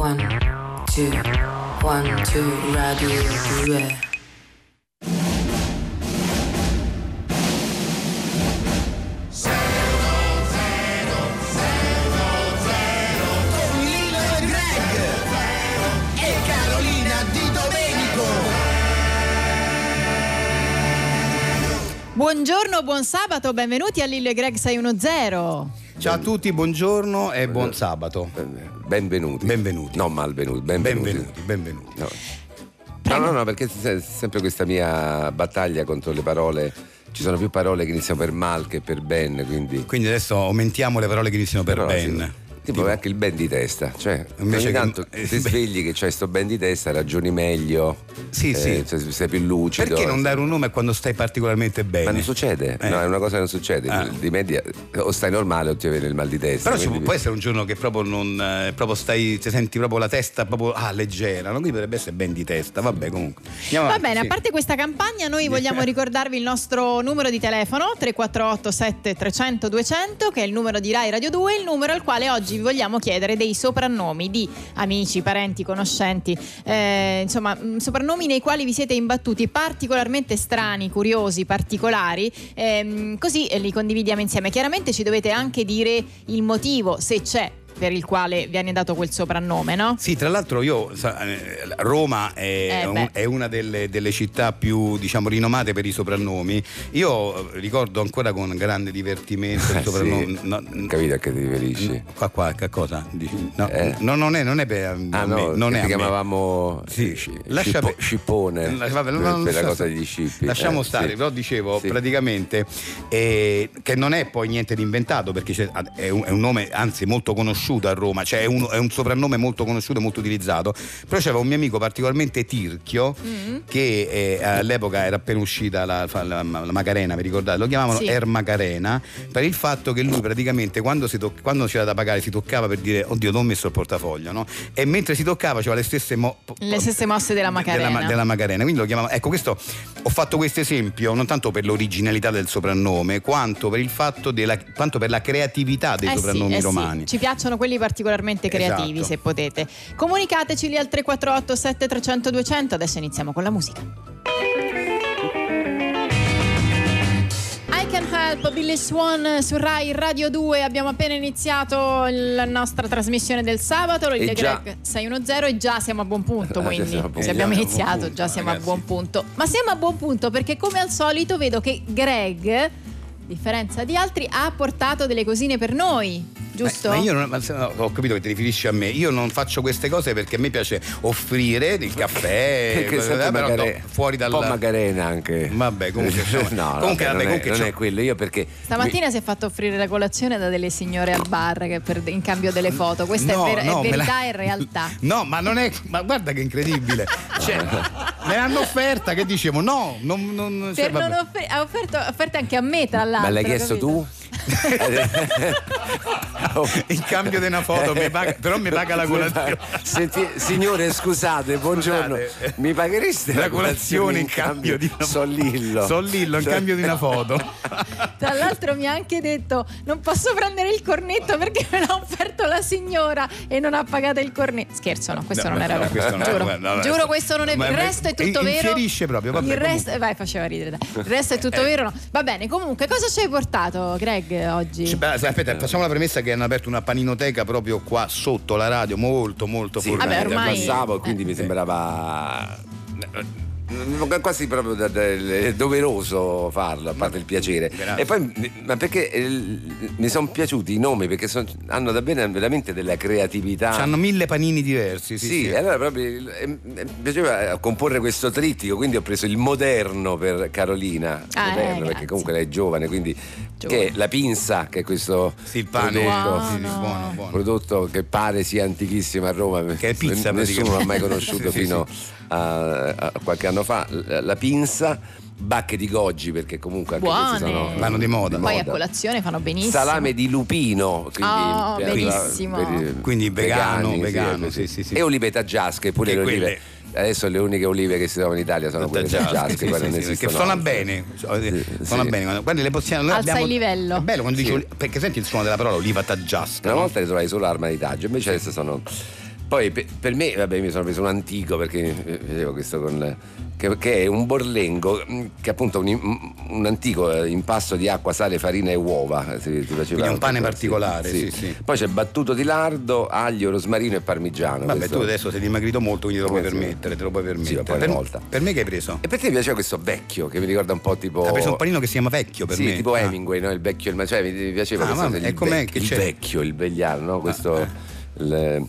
One, two, one, two, radio 2. con Lilo e Greg e Carolina Domenico. Buongiorno, buon sabato, benvenuti a Lillo e Greg 610. Ciao a tutti, buongiorno e buon sabato. Benvenuti. Benvenuti. No, malvenuti. Benvenuti. Benvenuti, benvenuti. No. No, no, no, perché c'è sempre questa mia battaglia contro le parole. Ci sono più parole che iniziano per mal che per ben, quindi. Quindi adesso aumentiamo le parole che iniziano per Però, ben. sì. Tipo, anche il ben di testa, cioè Invece che- tanto ti svegli che c'hai sto ben di testa, ragioni meglio, Sì, eh, sì. cioè, sei più lucido. Perché non dare un nome quando stai particolarmente bene? Ma non succede, Eh. no, è una cosa che non succede. Ah. Di media o stai normale o ti viene il mal di testa. Però ci quindi- può, può essere un giorno che proprio non eh, proprio stai, ti senti proprio la testa proprio ah, leggera, no? quindi potrebbe essere ben di testa, vabbè comunque. Andiamo Va avanti, bene, sì. a parte questa campagna, noi vogliamo ricordarvi il nostro numero di telefono 348 7300 200, che è il numero di Rai Radio 2, il numero al quale oggi vi vogliamo chiedere dei soprannomi di amici, parenti, conoscenti, eh, insomma, mh, soprannomi nei quali vi siete imbattuti particolarmente strani, curiosi, particolari, ehm, così li condividiamo insieme. Chiaramente ci dovete anche dire il motivo, se c'è, per il quale viene dato quel soprannome, no? Sì, tra l'altro io eh, Roma è, Eh, un- è una delle, delle città più diciamo rinomate per i soprannomi. Io eh, ricordo ancora con grande divertimento il Eh, soprannome. sì. no, Capito a che ti riferisci? Qua, qua, che cosa? Dici? No, Eh. no, non, è, non è per Ah no, me, non è chiamavamo Sì, eh, sci- lascia scippo- per- scippone Eh, vabbè, per, non- per la cosa degli scippi. Lasciamo eh, stare, sì. però dicevo Sì. praticamente eh, che non è poi niente di inventato perché c'è- è, un, è un nome anzi molto conosciuto a Roma, cioè è un, è un soprannome molto conosciuto e molto utilizzato. Però c'era un mio amico particolarmente tirchio Mm. che eh, all'epoca era appena uscita la, la- la Macarena, vi ricordate? Lo chiamavano Sì. Er Macarena per il fatto che lui praticamente quando, si toc- quando c'era da pagare si toccava per dire oddio non ho messo il portafoglio, no? E mentre si toccava faceva le stesse mo- Le stesse mosse della Macarena. della, della Macarena. Quindi lo chiamava. Ecco, questo ho fatto questo esempio non tanto per l'originalità del soprannome, quanto per il fatto della, quanto per la creatività dei Eh sì, soprannomi eh sì. romani. Ci piacciono quelli particolarmente creativi, Esatto. se potete. Comunicateci al 348 7300 200. Adesso iniziamo con la musica. I Can Help Billy Swan su Rai Radio 2 abbiamo appena iniziato la nostra trasmissione del sabato lo E già- Greg 610 e già siamo a buon punto già quindi a buon se abbiamo a buon iniziato punto, già siamo ragazzi. a buon punto ma siamo a buon punto perché come al solito vedo che Greg differenza di altri ha portato delle cosine per noi giusto? Ma io non, ma ho capito che ti riferisci a me. Io non faccio queste cose perché a me piace offrire il caffè, eh, Macare- no, fuori dal un po' Macarena anche. Vabbè, comunque, no, comunque, vabbè, vabbè, non, comunque, è, non è quello. Io perché Stamattina si è fatto offrire la colazione da delle signore al bar che per- in cambio delle foto. Questa No, è, ver- è no, me verità la- e realtà. No, ma non è. Ma guarda che incredibile. Cioè, me l'hanno offerta, che dicevo, no, non. non cioè, Per non offer- ha offerto, offerto anche a me, tra l'altro. Ma l'hai chiesto capito? tu? In cambio di una foto, mi paga- però mi paga la colazione. Senti, signore, scusate, buongiorno. Scusate. Mi paghereste La colazione in cambio di una Sollillo. Sollillo in cambio di una foto. Tra l'altro mi ha anche detto non posso prendere il cornetto perché me l'ha offerto la signora e non ha pagato il cornetto. Scherzo, no, questo No, non era no, vero. questo non- giuro, no, no, giuro questo non è vero. Il resto è tutto in- vero. infierisce proprio, vabbè, Il resto, vai, faceva ridere. dai. Il resto è Eh. tutto vero. No. Va bene, comunque, cosa ci hai portato, Greg, oggi? Cioè, beh, Aspetta, facciamo la premessa che hanno aperto una paninoteca proprio qua sotto la radio, molto molto Sì, fornita. Vabbè, ormai- passavo e quindi eh. mi sembrava quasi proprio da- da- doveroso farlo, a parte il piacere. Grazie. E poi, ma perché eh, mi sono piaciuti i nomi, perché son- hanno davvero veramente della creatività. Hanno mille panini diversi. Sì, Sì, sì. allora proprio eh, mi piaceva comporre questo trittico, quindi ho preso il moderno per Carolina, Ah, eh, moderno, grazie. perché comunque lei è giovane, quindi Giovane. che è la pinza, che è questo Sì, il pane. prodotto, Buono. buono, buono. prodotto che pare sia antichissimo a Roma, Che è pizza, nessuno l'ha mai conosciuto fino A, a qualche anno fa. La, la pinza, bacche di goggi, perché comunque anche Buone. sono Vanno di moda. Poi a colazione fanno benissimo. Salame di lupino, quindi Oh, benissimo. per- Quindi vegano, vegani, vegano, sì, sì, sì. E olive taggiasche, pure Che le olive. quelle- Adesso le uniche olive che si trovano in Italia sono quelle Taggiasche, taggiasche, sì, sì, sì, che suona bene, Sì, suona sì. bene. Guarda, le possiamo, noi Alza abbiamo- il livello. È bello quando dici perché senti il suono della parola oliva taggiasca. Una volta le trovavi solo arma di taggio, invece adesso sono Poi per, per me, vabbè, mi sono preso un antico perché eh, vedevo questo con. Che, che è un borlengo, mh, che è appunto un, un antico eh, impasto di acqua, sale, farina e uova. eh, Si, si Quindi un pane sì, particolare, sì, sì. Poi c'è battuto di lardo, aglio, rosmarino e parmigiano. Vabbè, questo- tu adesso sei dimagrito molto, quindi te lo puoi sì. permettere, te lo puoi permettere. ma poi per, una volta. per me che hai preso? E perché mi piaceva questo vecchio che mi ricorda un po' tipo. Hai preso un panino che si chiama vecchio per sì, me. tipo Ah. Hemingway, no? il vecchio, il, cioè mi, piaceva Ah, questo, vabbè, il, vecchio, il vegliano, no? Questo. Ah, il-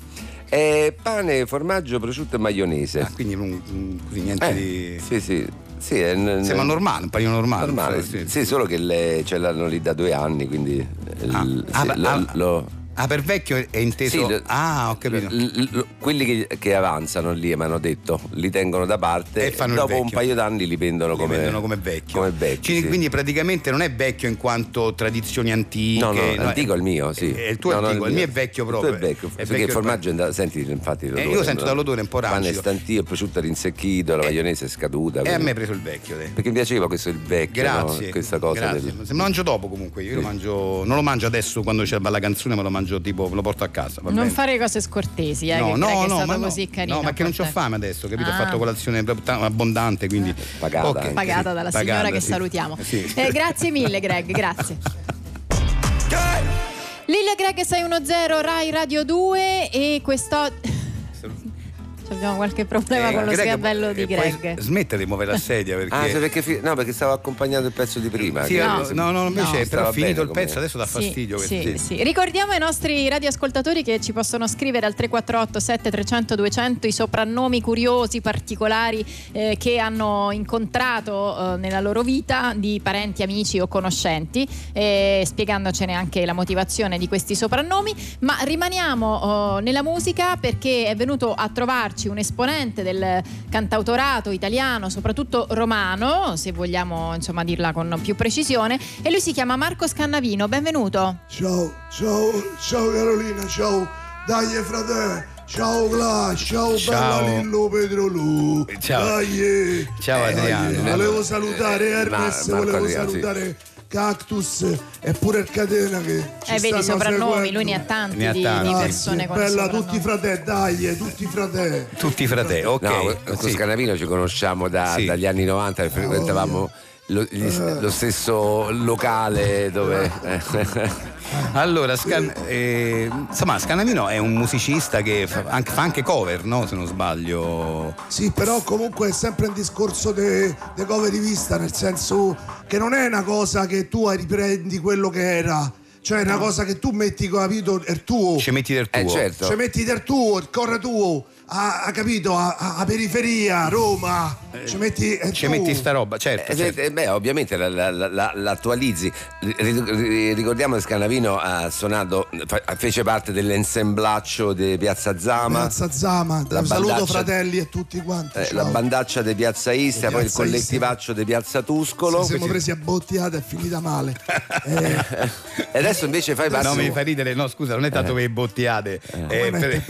eh, pane, formaggio, prosciutto e maionese. Ah, quindi un- così, niente Eh, di. Sì, sì. sì è n- Sembra normale, un panino normale. normale. sì. Sì, solo che le, ce l'hanno lì da due anni, quindi. eh, Ah, il- ah, sì, beh, lo- ah, per vecchio è inteso. Sì, ah, ho capito. l- l- quelli che, che avanzano lì mi hanno detto li tengono da parte E fanno il dopo un paio d'anni li vendono Li come, vendono come vecchio. come vecchi, Quindi, sì. quindi praticamente non è vecchio in quanto tradizioni antiche. No, no, è- antico è il mio, sì. È il tuo No, no, antico, il mio è vecchio proprio. Il tuo è vecchio, È perché vecchio il formaggio è andato, senti infatti l'odore, io sento no? dall'odore un po' Pane rancido. stantio, il prosciutto rinsecchito, la maionese è scaduta. E a quindi- me hai preso il vecchio. dai. Perché mi piaceva questo il vecchio, Grazie. no? questa cosa. Se lo mangio dopo comunque, io lo mangio, non lo mangio adesso quando c'è la canzone, ma lo mangio tipo, lo porto a casa. va Non bene? fare cose scortesi, eh, No, che no, Greg è no, stato ma no. così carino. No, perché non con c'ho te. fame adesso, capito? Ho Ah. fatto colazione abbondante, quindi Pagata Ok, anche. Pagata sì. dalla Pagata, signora che sì. salutiamo. Sì. Eh, grazie mille Greg, grazie. Lilla Greg 610 Rai Radio 2 e questo abbiamo qualche problema Eh, con lo Greg, sgabello di eh, Greg. Smette di muovere la sedia perché. Ah, sì, perché, fi- no, perché stavo accompagnando il pezzo di prima. Sì, No. no, no, invece No. però finito il pezzo, adesso dà fastidio. Sì, sì, sì. Ricordiamo ai nostri radioascoltatori che ci possono scrivere al 348 7300 200 i soprannomi curiosi, particolari eh, che hanno incontrato eh, nella loro vita di parenti, amici o conoscenti, eh, spiegandocene anche la motivazione di questi soprannomi. Ma rimaniamo eh, nella musica perché è venuto a trovarci un esponente del cantautorato italiano, soprattutto romano, se vogliamo insomma dirla con più precisione, e lui si chiama Marco Scannavino. Benvenuto. Ciao, ciao, ciao Carolina, ciao, dai frate, ciao Gla, ciao, Ciao. bella Lillo Pedrolù, Ciao. dai, Ciao, dai, Adriano. volevo salutare Eh, Hermes, Ma- volevo Adriano, sì. salutare Cactus e pure il Catena che ci Eh, vedi, soprannomi, lui ne ha tanti, Ne ha di, tanti. di Grazie, persone con bella, tutti frate, dai, tutti frate. Tutti fratelli, ok. No, con sì. Scanavino ci conosciamo da- Sì. dagli anni 90, frequentavamo lo, gli- lo stesso locale dove... eh, Allora, Scan- eh, insomma, Scanavino è un musicista che fa anche, fa anche cover, no? Se non sbaglio. Sì, però comunque è sempre un discorso di cover rivista, nel senso che non è una cosa che tu riprendi quello che era, cioè è una cosa che tu metti, capito, il tuo. Ci metti del tuo. eh, certo. Cioè metti del tuo, il corre tuo, a, a- capito, a, a- periferia, Roma, ci metti il Ci metti sta roba, certo. Eh, certo. eh, beh, ovviamente la, la- la- la- l'attualizzi. Ri- ri- Ricordiamo che Scanavino ha suonato, fece parte dell'ensemblaccio di Piazza Zama. Piazza Zama, La saluto fratelli e tutti quanti. eh, la bandaccia di Piazza Istia, Di poi il collettivaccio di Piazza Tuscolo. Ci siamo presi a bottiate, è finita male. Eh, E adesso invece fai parte. No, mi fa ridere, no, scusa, non è tanto per le bottiate, è, per,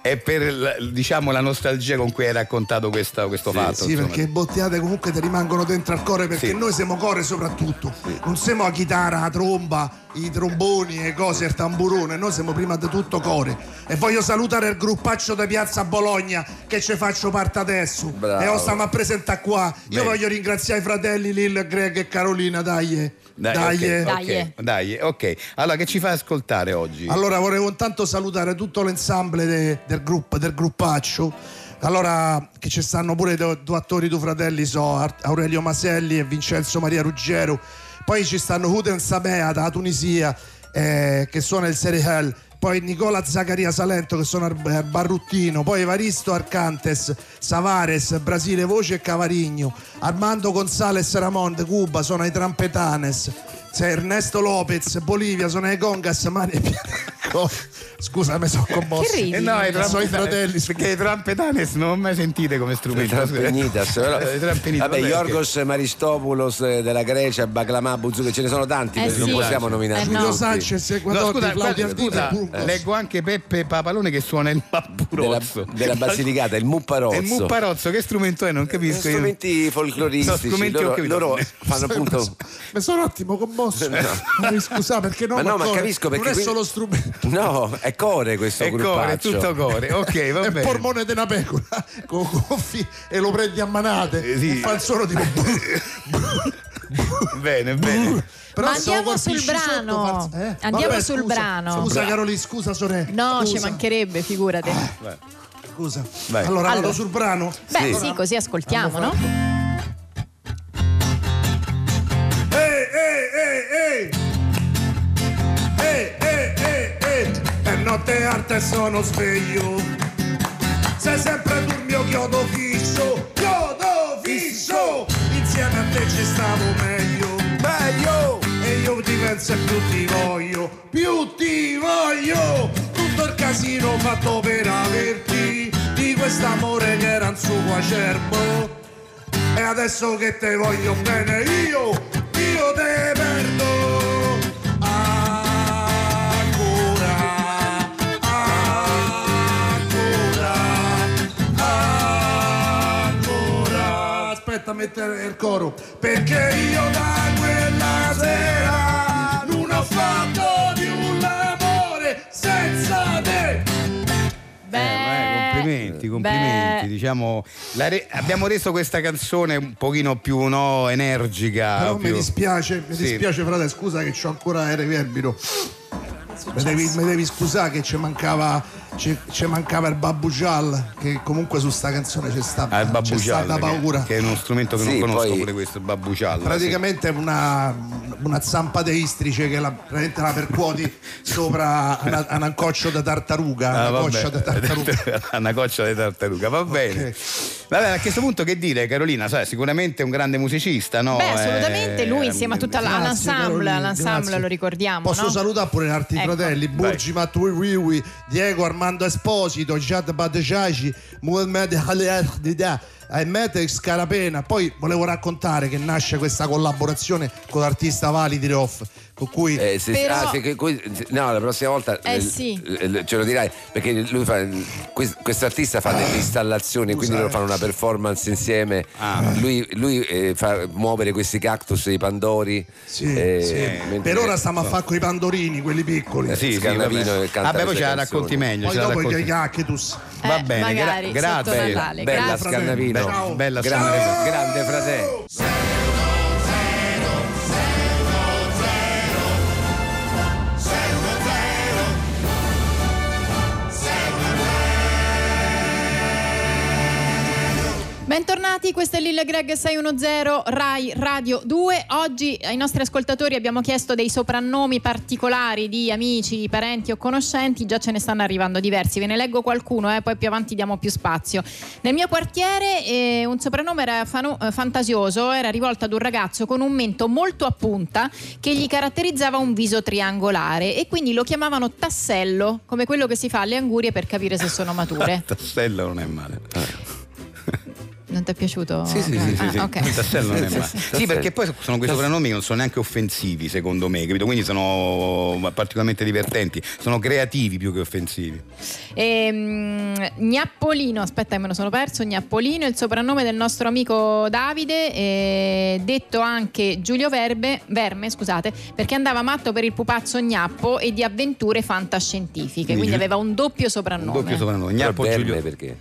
è per diciamo la nostalgia con cui hai raccontato questa- questo fatto. Sì, insomma. perché bottiate comunque ti rimangono dentro al cuore perché Sì. noi siamo core soprattutto. Non siamo la chitarra, la tromba, i tromboni e cose, il tamburone, noi siamo prima di tutto core. E voglio salutare il gruppaccio di Piazza Bologna che ci faccio parte adesso. Bravo. E lo stiamo a presentare qua. Io Bene. voglio ringraziare i fratelli Lil, Greg e Carolina, dai. Dai, Dai. ok, eh. Dai. ok, dai, ok. Allora, che ci fai ascoltare oggi? Allora volevo intanto salutare tutto l'ensemble de- del, gruppo, del gruppaccio. Allora, che ci stanno pure due, attori, due fratelli, so Aurelio Maselli e Vincenzo Maria Ruggero. Poi ci stanno Huden Samea da Tunisia, eh, che suona il Serihel. Poi Nicola Zaccaria Salento che il il Barruttino, poi Evaristo Arcantes, Savares, Brasile Voce e Cavarigno, Armando Gonzales Ramon Cuba sono i Trampetanes, c'è Ernesto Lopez, Bolivia sono i Congas, Mani e Piano. Scusa, mi sono commosso. Che ridi? Eh no, i Sono i fratelli, Perché i trampetanes non ho mai sentite come strumento. Trampenitas, però- Vabbè, vabbè, Yorgos Maristopoulos eh, della Grecia, Baclamà, Buzucchi, ce ne sono tanti, Eh perché non sì. possiamo nominare Eh no. Giulio Sanchez, No, Equador, scusa, scusa, Burgos. leggo anche Peppe Papalone che suona il della, mapurozzo. della Basilicata, il Mupparozzo. Il mupparozzo, che strumento è? Non capisco. strumenti folcloristici, Sono strumenti, loro, loro fanno appunto Mi sono un attimo commosso. No. Mi scusa perché no, Ma no, ma capisco perché non è solo strumento. No, è core questo È core, gruppaccio. tutto core. Ok, va È bene. polmone di una pecora con coffi e lo prendi a manate Eh, sì. e fa il suono tipo Bene, bene. Però Ma andiamo sul sotto, brano. fa- eh? Andiamo Vabbè, sul scusa. brano. Scusa Caroli, scusa sorella. No, ci Scusa. mancherebbe, figurati. Scusa. Vai. Allora, Allora. vado sul brano. Beh, sì, così ascoltiamo, no? Notte alta e sono sveglio. Sei sempre tu il mio chiodo fisso. Chiodo fisso. Insieme a te ci stavo meglio. Meglio. E io ti penso e più ti voglio. Più ti voglio. Tutto il casino fatto per averti. Di quest'amore che era un suo acerbo. E adesso che te voglio bene io, io te perdo mettere il coro, perché io da quella sera non ho fatto di un amore senza te. Eh, beh, complimenti, complimenti. beh. Diciamo, la re- abbiamo reso questa canzone un pochino più no, energica. Però mi più- dispiace, mi Sì. dispiace frate, scusa che c'ho ancora il reverbero. Mi devi, mi devi scusare che ci mancava, ci, ci mancava il babbugial, che comunque su sta canzone c'è stata, Ah, il c'è babbugial, stata paura. che, che è uno strumento che Sì, non conosco poi- pure questo, il babbugial. Praticamente è una, una zampa de istrice che la, praticamente la percuoti sopra una, una coccia da tartaruga, Ah, una coccia da tartaruga. una coccia di tartaruga, va bene. Vabbè, a questo punto che dire, Carolina? Sai, sicuramente è un grande musicista, no? Beh, assolutamente, Eh, lui insieme a tutta Grazie, all'ensemble, Carolina, all'ensemble grazie. lo ricordiamo, Posso no? salutare pure gli altri Ecco. fratelli, Burgi Mattui Wiwi, Diego Armando Esposito, Jad Badejaci, Muhammad Khaled Dida, Ahmed Scarapena. Poi volevo raccontare che nasce questa collaborazione con l'artista Vali di Reoff, con cui Eh, se- Però- ah, se- no, la prossima volta Eh, eh, sì. eh, ce lo dirai perché lui fa questo artista fa delle installazioni quindi loro fanno una performance insieme. Ah. Lui, lui, eh, fa muovere questi cactus dei pandori. Sì, eh, sì. mentre- per ora stiamo a fare con i pandorini, quelli piccoli. Eh, Sì, sì, Scannavino vabbè. che canta Vabbè, poi ce la racconti meglio. Poi dopo racconti- i cactus. Va Eh, bene, gra- magari, sotto grazie. Bella Grazie. Scannavino. Ciao. Bella grande, Scannavino. grande fratello. Bentornati, questo è Lille Greg 610 Rai Radio 2. Oggi ai nostri ascoltatori abbiamo chiesto dei soprannomi particolari di amici, parenti o conoscenti, già ce ne stanno arrivando diversi. Ve ne leggo qualcuno, eh, poi più avanti diamo più spazio. Nel mio quartiere eh, un soprannome era fano- eh, fantasioso, era rivolto ad un ragazzo con un mento molto a punta che gli caratterizzava un viso triangolare e quindi lo chiamavano tassello, come quello che si fa alle angurie per capire se sono mature. Tassello non è male. Non ti è piaciuto? Sì, sì, sì, sì, Ah, sì. Il tassello non è male. Sì, perché poi sono quei soprannomi che non sono neanche offensivi, secondo me, capito? Quindi sono particolarmente divertenti, sono creativi più che offensivi. Ehm, Gnappolino, aspetta che me lo sono perso, Gnappolino è il soprannome del nostro amico Davide, eh, detto anche Giulio Verbe, Verme, scusate, perché andava matto per il pupazzo Gnappo e di avventure fantascientifiche, quindi Quindi- aveva un doppio Un soprannome. doppio soprannome. Gnappo Verme Giulio. perché?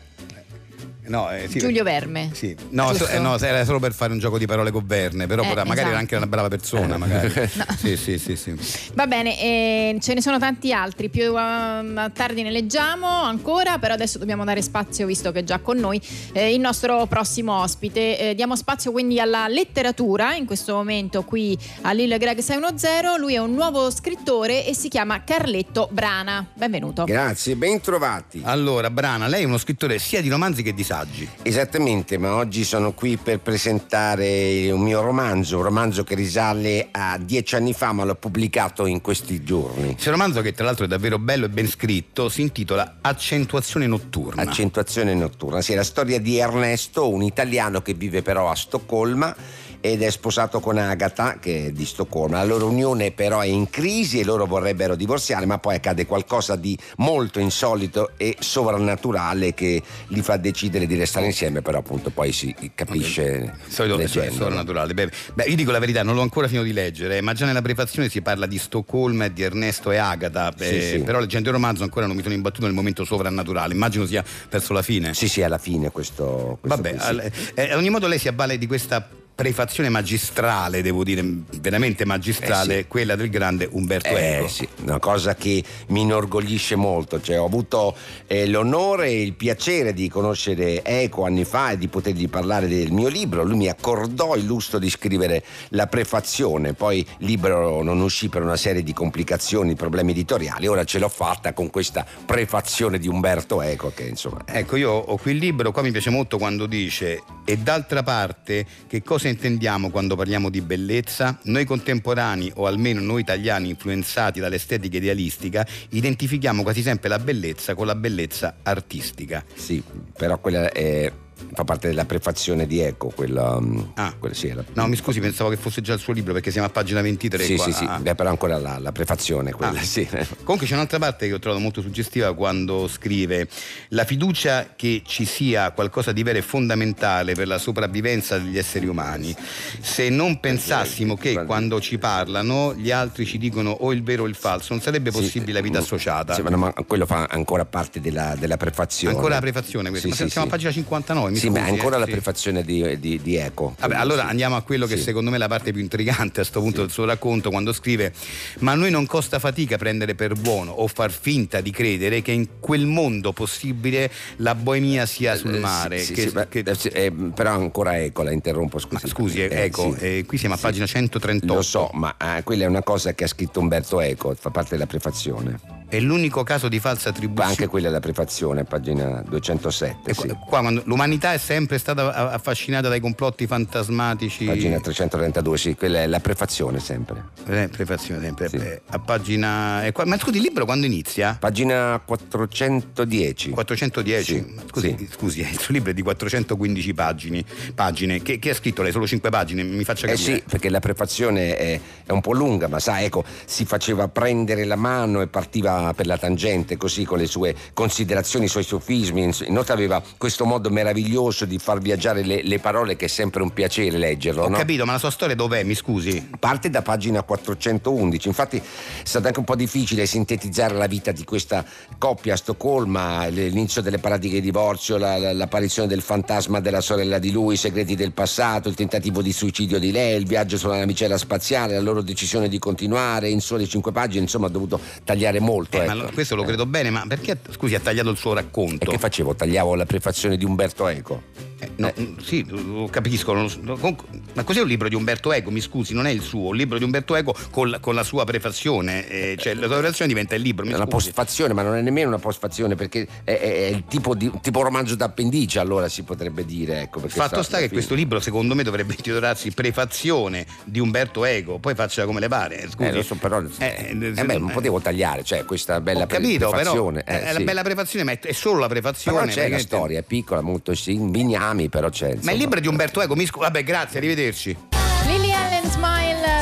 No, eh, sì, Giulio Verme. Sì. No, so- eh, no, era solo per fare un gioco di parole con Verne, però Eh, magari esatto. era anche una brava persona, magari. Sì, sì, sì, sì. Va bene, eh, ce ne sono tanti altri, più ehm, tardi ne leggiamo ancora, però adesso dobbiamo dare spazio, visto che è già con noi, eh, il nostro prossimo ospite. Eh, diamo spazio quindi alla letteratura, in questo momento qui a Lille Greg 610, lui è un nuovo scrittore e si chiama Carletto Brana. Benvenuto. Grazie, ben trovati. Allora, Brana, lei è uno scrittore sia di romanzi che di saggi. Esattamente, ma oggi sono qui per presentare un mio romanzo, un romanzo che risale a dieci anni fa, ma l'ho pubblicato in questi giorni. Questo romanzo, che tra l'altro è davvero bello e ben scritto, si intitola Accentuazione notturna. Accentuazione notturna. Sì, è la storia di Ernesto, un italiano che vive però a Stoccolma ed è sposato con Agatha che è di Stoccolma. La loro unione però è in crisi e loro vorrebbero divorziare, ma poi accade qualcosa di molto insolito e sovrannaturale che li fa decidere di restare insieme, però appunto poi si capisce. Solito leggendo, no? sovrannaturale. Beh, beh, io dico la verità, non l'ho ancora finito di leggere, ma già nella prefazione si parla di Stoccolma e di Ernesto e Agatha. Sì, eh, sì. Però leggendo il romanzo ancora non mi sono imbattuto nel momento sovrannaturale. Immagino sia verso la fine. Sì, sì, alla fine questo. questo Vabbè, al- eh, ad ogni modo lei si avvale di questa prefazione magistrale, devo dire, veramente magistrale, Eh sì. quella del grande Umberto Eh, Eco. sì, una cosa che mi inorgoglisce molto, cioè, ho avuto eh, l'onore e il piacere di conoscere Eco anni fa e di potergli parlare del mio libro, lui mi accordò il lusso di scrivere la prefazione, poi il libro non uscì per una serie di complicazioni, problemi editoriali, ora ce l'ho fatta con questa prefazione di Umberto Eco che insomma... Ecco, io ho qui il libro, qua mi piace molto quando dice e d'altra parte che cosa intendiamo quando parliamo di bellezza? Noi contemporanei, o almeno noi italiani influenzati dall'estetica idealistica, identifichiamo quasi sempre la bellezza con la bellezza artistica. Sì, però quella è- fa parte della prefazione di Eco, quella... mm, Ah. quella sì, era- No, mi scusi, pensavo che fosse già il suo libro perché siamo a pagina 23. Sì, qua. sì, sì, Ah. beh, però ancora la, la prefazione quella, Ah. sì. Comunque c'è un'altra parte che ho trovato molto suggestiva quando scrive la fiducia che ci sia qualcosa di vero e fondamentale per la sopravvivenza degli esseri umani. Se non pensassimo che quando ci parlano gli altri ci dicono o il vero o il falso, non sarebbe possibile la vita associata. Sì, ma, no, ma quello fa ancora parte della, della prefazione. Ancora la prefazione questa, Sì, ma sì, siamo sì. a pagina 59, mi Sì, ma scusi, ancora eh, la sì. prefazione di, di- di Eco. Vabbè, allora andiamo a quello che Sì. secondo me è la parte più intrigante a questo punto del suo racconto, quando scrive: Ma a noi non costa fatica prendere per buono o far finta di credere che in quel mondo possibile la boemia sia sul Eh, mare. sì, che- sì, ma- che- eh, sì, eh, però ancora Eco, la interrompo, ma scusi. scusi, eh, ecco, sì. eh, qui siamo a pagina 138. Lo so, ma quella è una cosa che ha scritto Umberto Eco, fa parte della prefazione. È l'unico caso di falsa attribuzione. Anche quella è la prefazione, pagina 207, E sì. qua, qua l'umanità è sempre stata affascinata dai complotti fantasmatici. Pagina 332, sì, quella è la prefazione sempre. Eh, prefazione sempre. Sì. eh, a pagina. eh, ma scusi, il libro quando inizia? Pagina 410. 410? Sì, Scusi, sì. scusi, eh, il suo libro è di 415 pagine. pagine. Che, che ha scritto lei? Solo 5 pagine? Mi faccia Eh capire. sì, perché la prefazione è, è un po' lunga, ma sa, ecco, si faceva prendere la mano e partiva per la tangente, così con le sue considerazioni, i suoi sofismi. Inoltre aveva questo modo meraviglioso di far viaggiare le, le parole che è sempre un piacere leggerlo. Ho no? capito, ma la sua storia dov'è? Mi scusi. Parte da pagina 411, infatti è stato anche un po' difficile sintetizzare la vita di questa coppia a Stoccolma, l'inizio delle pratiche di divorzio, la- la- l'apparizione del fantasma della sorella di lui, i segreti del passato, il tentativo di suicidio di lei, il viaggio sulla navicella spaziale, la loro decisione di continuare, in sole cinque pagine, insomma ho dovuto tagliare molto. Eh, ecco. lo- questo lo credo bene, ma perché scusi ha tagliato il suo racconto? E che facevo? Tagliavo la prefazione di Umberto Eco. Eh, no, mm, sì, lo capisco. ma cos'è un libro di Umberto Eco? Mi scusi, non è il suo. Un libro di Umberto Eco con, la- con la sua prefazione. eh, cioè la sua prefazione diventa il libro. Mi È una postfazione, ma non è nemmeno una postfazione perché è, è- il tipo di tipo romanzo d'appendice, allora si potrebbe dire. Ecco, Fatto sta- che fine- questo libro secondo me dovrebbe intitolarsi Prefazione di Umberto Eco, poi faccia come le pare. Scusi. Eh, so, però. Eh, Eh, eh, beh, non potevo tagliare, cioè questa bella Ho capito, però prefazione. eh, è la sì. bella prefazione, ma è, solo la prefazione. Però c'è la praticamente. storia, è piccola, molto sì, bignami, però c'è. Ma insomma. il libro è di Umberto Eco, mi scu- Vabbè, grazie, arrivederci.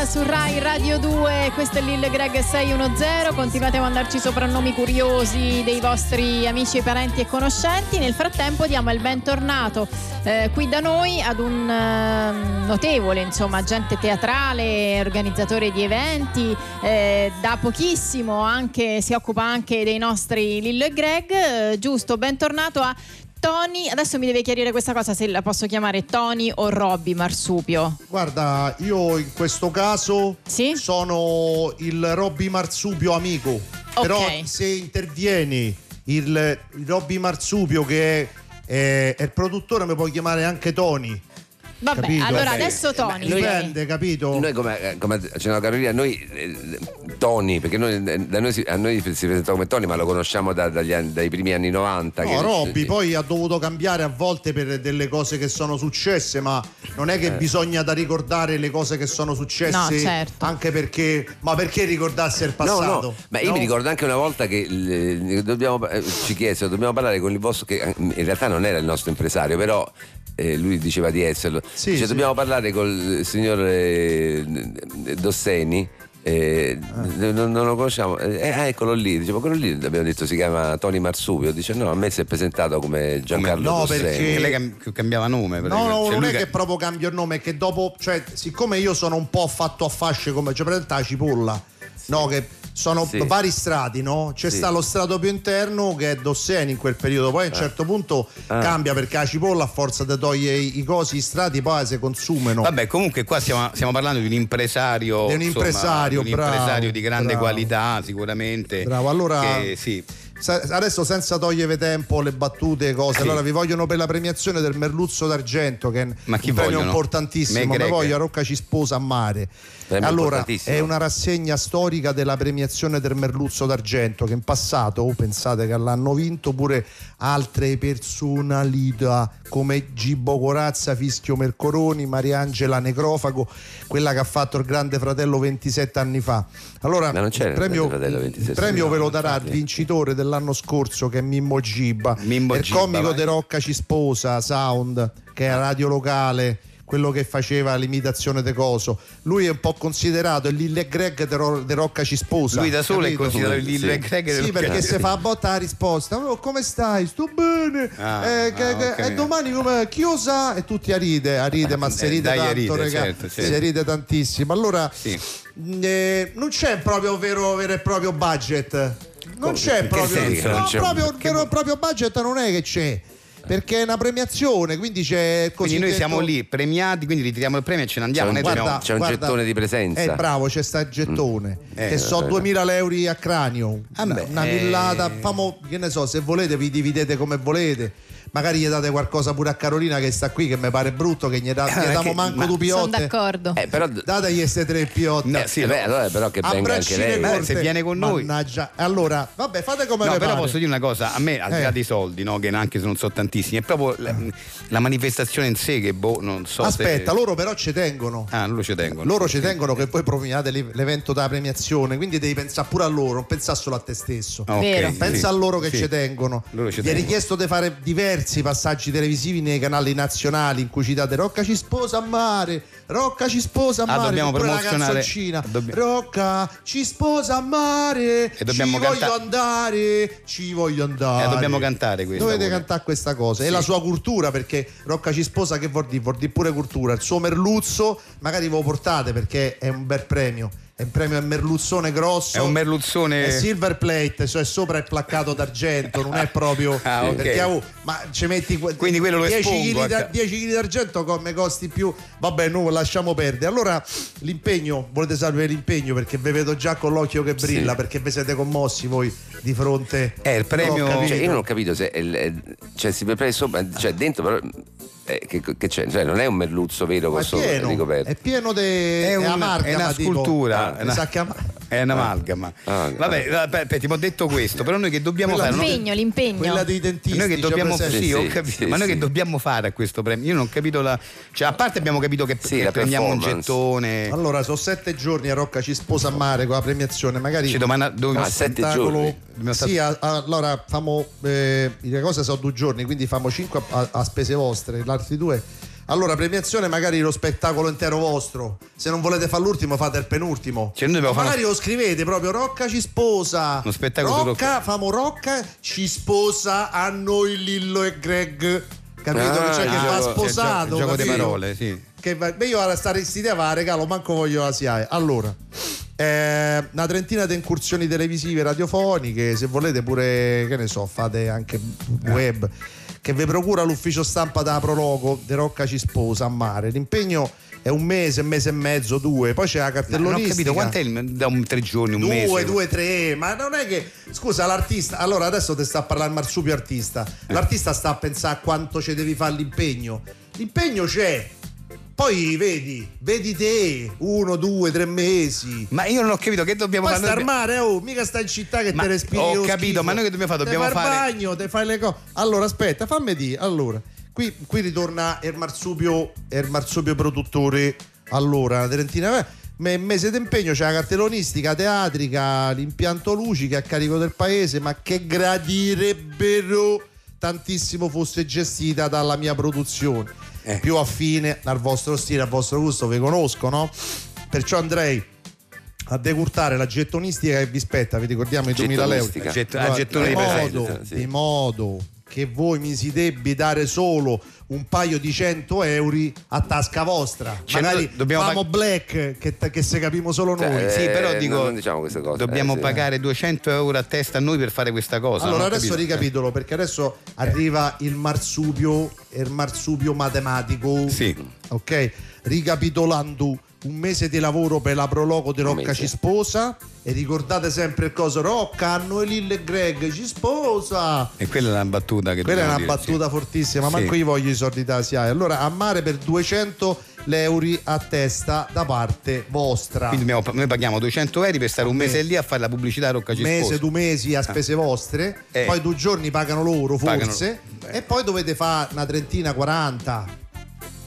Su Rai Radio 2, questo è Lil Greg 610, continuate a mandarci soprannomi curiosi dei vostri amici, parenti e conoscenti. Nel frattempo diamo il bentornato eh, qui da noi ad un ehm, notevole, insomma, agente teatrale, organizzatore di eventi, eh, da pochissimo anche, si occupa anche dei nostri Lillo e Greg, eh, giusto, bentornato a Tony, adesso mi deve chiarire questa cosa se la posso chiamare Tony o Robby Marsupio. Guarda, io in questo caso Sì? sono il Robby Marsupio amico. Però se intervieni il, il Robby Marsupio che è, è- è il produttore mi puoi chiamare anche Tony. Vabbè, Capito? allora Vabbè, adesso Tony. Dipende, capito? Noi come, eh, come accennava Carolina, noi eh, Tony, perché noi, eh, da noi si- a noi si presenta come Tony, ma lo conosciamo da- dagli dai primi anni 90. No, che- Robby poi ha dovuto cambiare a volte per delle cose che sono successe, ma non è che bisogna da ricordare le cose che sono successe No, certo. anche perché ma perché ricordarsi il No, passato? no, ma io No? mi ricordo anche una volta che dobbiamo, eh, ci chiesero, dobbiamo parlare con il vostro, che eh, in realtà non era il nostro impresario, però eh, lui diceva di esserlo. Sì, Dice, sì. dobbiamo parlare col signor eh, Dosseni. eh, non, non lo conosciamo, eh, ah, eccolo lì. Dicevo, quello lì abbiamo detto si chiama Tony Marsupio. Dice: No, a me si è presentato come Giancarlo No, Dosseni. perché- lei cam- cambiava nome. No, no, Cioè, non è ca- che proprio cambio il nome, è che dopo, cioè, siccome io sono un po' fatto a fasce come cioè, presenta la cipolla, no, che sono Sì. vari strati, no? C'è Sì. sta lo strato più interno che è Dosseni in quel periodo, poi a un certo punto Ah. cambia perché la cipolla a forza di togliere i, i cosi, i strati poi si consumano. Vabbè, comunque qua stiamo, stiamo parlando di un impresario, Di un insomma, impresario, di un impresario bravo, di grande bravo. qualità, sicuramente. Bravo, allora- che, sì. Adesso senza togliere tempo le battute cose, Sì. allora vi vogliono per la premiazione del Merluzzo d'Argento che è un premio importantissimo, Me Greg. voglio a Rocca ci sposa a mare. Premio allora è una rassegna storica della premiazione del Merluzzo d'Argento che in passato, oh, pensate che l'hanno vinto pure altre personalità come Gibbo Corazza, Fischio Mercoroni, Mariangela Necrofago, quella che ha fatto il Grande Fratello 27 anni fa. Allora, il premio, Grande Fratello 27 il premio ve lo darà il vincitore dell'anno scorso che è Mimmo Gibba, Mimmo il Gibba, comico vai. De Rocca ci sposa, Sound, che è radio locale. Quello che faceva l'imitazione de coso, lui è un po' considerato il Lille Greg de, Ro- De Rocca ci sposa. Lui da solo capito? è considerato il Sì. Lille Greg Sì, del perché se fa a botta la risposta, "Oh, come stai? Sto bene. Ah, Eh, che- ah, che- ok. E domani come chi osa? E tutti a ride, a ride, ma se Eh, ride tanto, ride, regà, certo, certo. si ride tantissimo. Allora, Sì. eh, non c'è proprio vero, vero e proprio budget. Non c'è proprio, no, c'è? proprio vero e proprio budget non è che c'è. Perché è una premiazione, quindi c'è il Quindi noi siamo lì premiati, quindi ritiriamo il premio e ce ne andiamo. C'è un- guarda, c'è un gettone di presenza. Eh, bravo, c'è sta il gettone. Eh, che so eh, 2000 euro a cranio. Ah, una, beh, una eh. villata. famo- che ne so, se volete vi dividete come volete. Magari gli date qualcosa pure a Carolina che sta qui, che mi pare brutto, che gli, da, gli Eh, diamo che- manco ma- due Sono piotte. d'accordo. Eh, però Dategli queste tre piotte. No, sì, eh, beh, allora però che venga anche lei. Beh, corte. se viene con noi. Mannaggia. Allora, vabbè, fate come No, però pare. posso dire una cosa, a me al di là Eh. dei soldi, no, che anche se non so tantissimi, è proprio la, la manifestazione in sé che boh, non so Aspetta, se... loro però ci tengono. Ah, loro ci tengono. Loro ci tengono che voi premiate l'e- l'evento della premiazione, quindi devi pensare pure a loro, non pensare solo a te stesso. Ah, ok, Vero. sì. Pensa a loro che Sì. ci tengono. Loro ci Gli è richiesto di fare diversi passaggi televisivi nei canali nazionali in cui citate Rocca ci sposa a mare, Rocca ci sposa a Ah, mare, dobbiamo oppure la promozionare- canzoncina. dobbia- Rocca ci sposa a mare, E dobbiamo ci canta- voglio andare, ci voglio andare. Eh, dobbiamo cantare questa Dovete pure. cantare questa cosa. Sì. la sua cultura, perché Rocca ci sposa che vuol dire? Vuol dire pure cultura. Il suo merluzzo, magari ve lo portate perché è un bel premio. È un premio a merluzzone grosso. È un merluzzone- È silver plate, cioè sopra è placcato d'argento, non è proprio. Ah, ok. Perché oh, ma ci metti que- Quindi quello lo 10 espongo, kg, da- ecco. 10 kg d'argento come costi più. Vabbè, no, lasciamo perdere. Allora, l'impegno, volete sapere l'impegno perché vi vedo già con l'occhio che brilla, Sì. perché vi siete commossi voi di fronte. Eh, il premio- Non. Cioè, io non ho capito se è il- è- cioè, si prepara sopra, cioè dentro però eh, che, che c'è? Cioè, non è un merluzzo vero è pieno, ricoperto. è pieno di È, un- amargama, è una scultura, Ah, è, una, che am- è un'amalgama. Ah, Vabbè, vabbè, ti ho detto questo, però noi che dobbiamo Quella fare? L'impegno, l'impegno. quella dei dentisti. Noi che dobbiamo, presente? sì, Sì, capito, sì, ma noi sì. che dobbiamo fare a questo premio? Io non ho capito la. Cioè, a parte abbiamo capito che, Sì, che la prendiamo un gettone. Allora, sono sette giorni a Rocca ci sposa a mare con la premiazione, magari Ci domanda dove Ah, sette spettacolo- giorni. Sì, a- allora famo eh, le cose sono due giorni, quindi famo cinque a, a- spese vostre, gli altri due. Allora, premiazione magari lo spettacolo intero vostro. Se non volete fare l'ultimo, fate il penultimo. Cioè, noi magari lo scrivete proprio Rocca ci sposa. Uno spettacolo su Rocca, famo Rocca ci sposa a noi Lillo e Greg. Capito? Ah, cioè che il va gioco- sposato. il gioco di parole, sì. Che va- beh, io ora stare in idea va regalo, manco voglio la SIAE. Allora, eh, una trentina di incursioni televisive radiofoniche, se volete pure, che ne so, fate anche web, che vi procura l'ufficio stampa da Prologo De Rocca ci sposa a mare. L'impegno è un mese, un mese e mezzo, due, poi c'è la Non ho cartellonistica. capito quant'è il, da un tre giorni, un Due, mese. due, tre, ma non è che. Scusa, l'artista. Allora adesso ti sta a parlare il marsupio artista. L'artista sta a pensare a quanto ci devi fare l'impegno. L'impegno c'è. Poi vedi, vedi te, uno, due, tre mesi. Ma io non ho capito che dobbiamo fare. sta al mare, oh, mica sta in città che Ma te respiri. ho lo capito, schifo. ma noi che dobbiamo fare? Dobbiamo il fare- bagno, te fai le cose. Allora, aspetta, fammi dire. Allora, qui, qui ritorna il marsupio, il marsupio produttore. Allora, una trentina. eh, me- mese d'impegno c'è la cartellonistica teatrica, l'impianto luci che è a carico del paese, ma che gradirebbero tantissimo fosse gestita dalla mia produzione, Eh. più affine al vostro stile, al vostro gusto, vi conosco, no? Perciò andrei a decurtare la gettonistica che vi spetta, vi ricordiamo i 2000 euro. Gettonistica. Get- a Allora, gettone di, modo, sì. di modo che voi mi si debitare solo un paio di 100 euro a tasca vostra. Cioè, Magari dobbiamo famo pag- black che, che se capimo solo noi. Cioè, Sì, però Eh, dico, non- non diciamo queste cose, dobbiamo eh, sì. pagare 200 euro a testa a noi per fare questa cosa. Allora adesso capito. ricapitolo perché adesso arriva il marsupio, il marsupio matematico. Sì. Ok? Ricapitolando un mese di lavoro per la prologo di Rocca mese. ci sposa e ricordate sempre il coso Rocca, hanno Lille e Greg ci sposa. E quella è una battuta che Quella è una dire, battuta fortissima, Sì. manco io voglio i soldi da SIAE. Allora a mare per 200 euro a testa da parte vostra. Quindi noi paghiamo 200 euro per stare un mese lì a fare la pubblicità a Rocca ci mese, sposa. due mesi a spese vostre, Eh. poi due giorni pagano loro Pagano- forse, beh. e poi dovete fare una trentina, 40.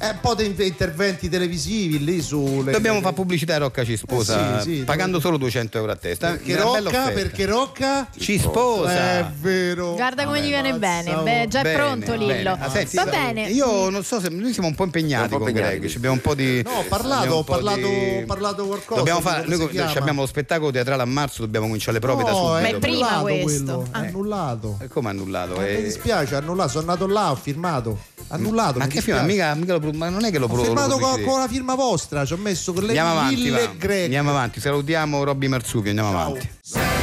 E un po' di in- interventi televisivi lì sulle. Dobbiamo fare pubblicità a Rocca ci sposa Eh sì, sì, pagando solo 200 euro a testa. Perché Una bella Rocca, perché Rocca ci sposa. è vero. Guarda come gli viene bene. oh. Beh, già è Bene, pronto bene. Lillo. Ah, senti, Va bene. Io non so se noi siamo un po' impegnati Un po' con Greg, abbiamo un po' di No, ho parlato, ho parlato- di- ho parlato qualcosa, Dobbiamo fare, noi abbiamo lo spettacolo teatrale a marzo, dobbiamo cominciare le prove da No, subito. è Ma è prima questo. quello, Ah. annullato. E come annullato? Eh, Eh, Mi dispiace, annullato. Sono andato là, ho firmato. Annullato. ma che firma? Mica, mica lo, ma non è che lo Ho pro- lo firmato con, con la firma vostra, ci ho messo con le Andiamo avanti, Lille va. Greg. andiamo avanti, salutiamo Robby Marsupio, andiamo Ciao. avanti.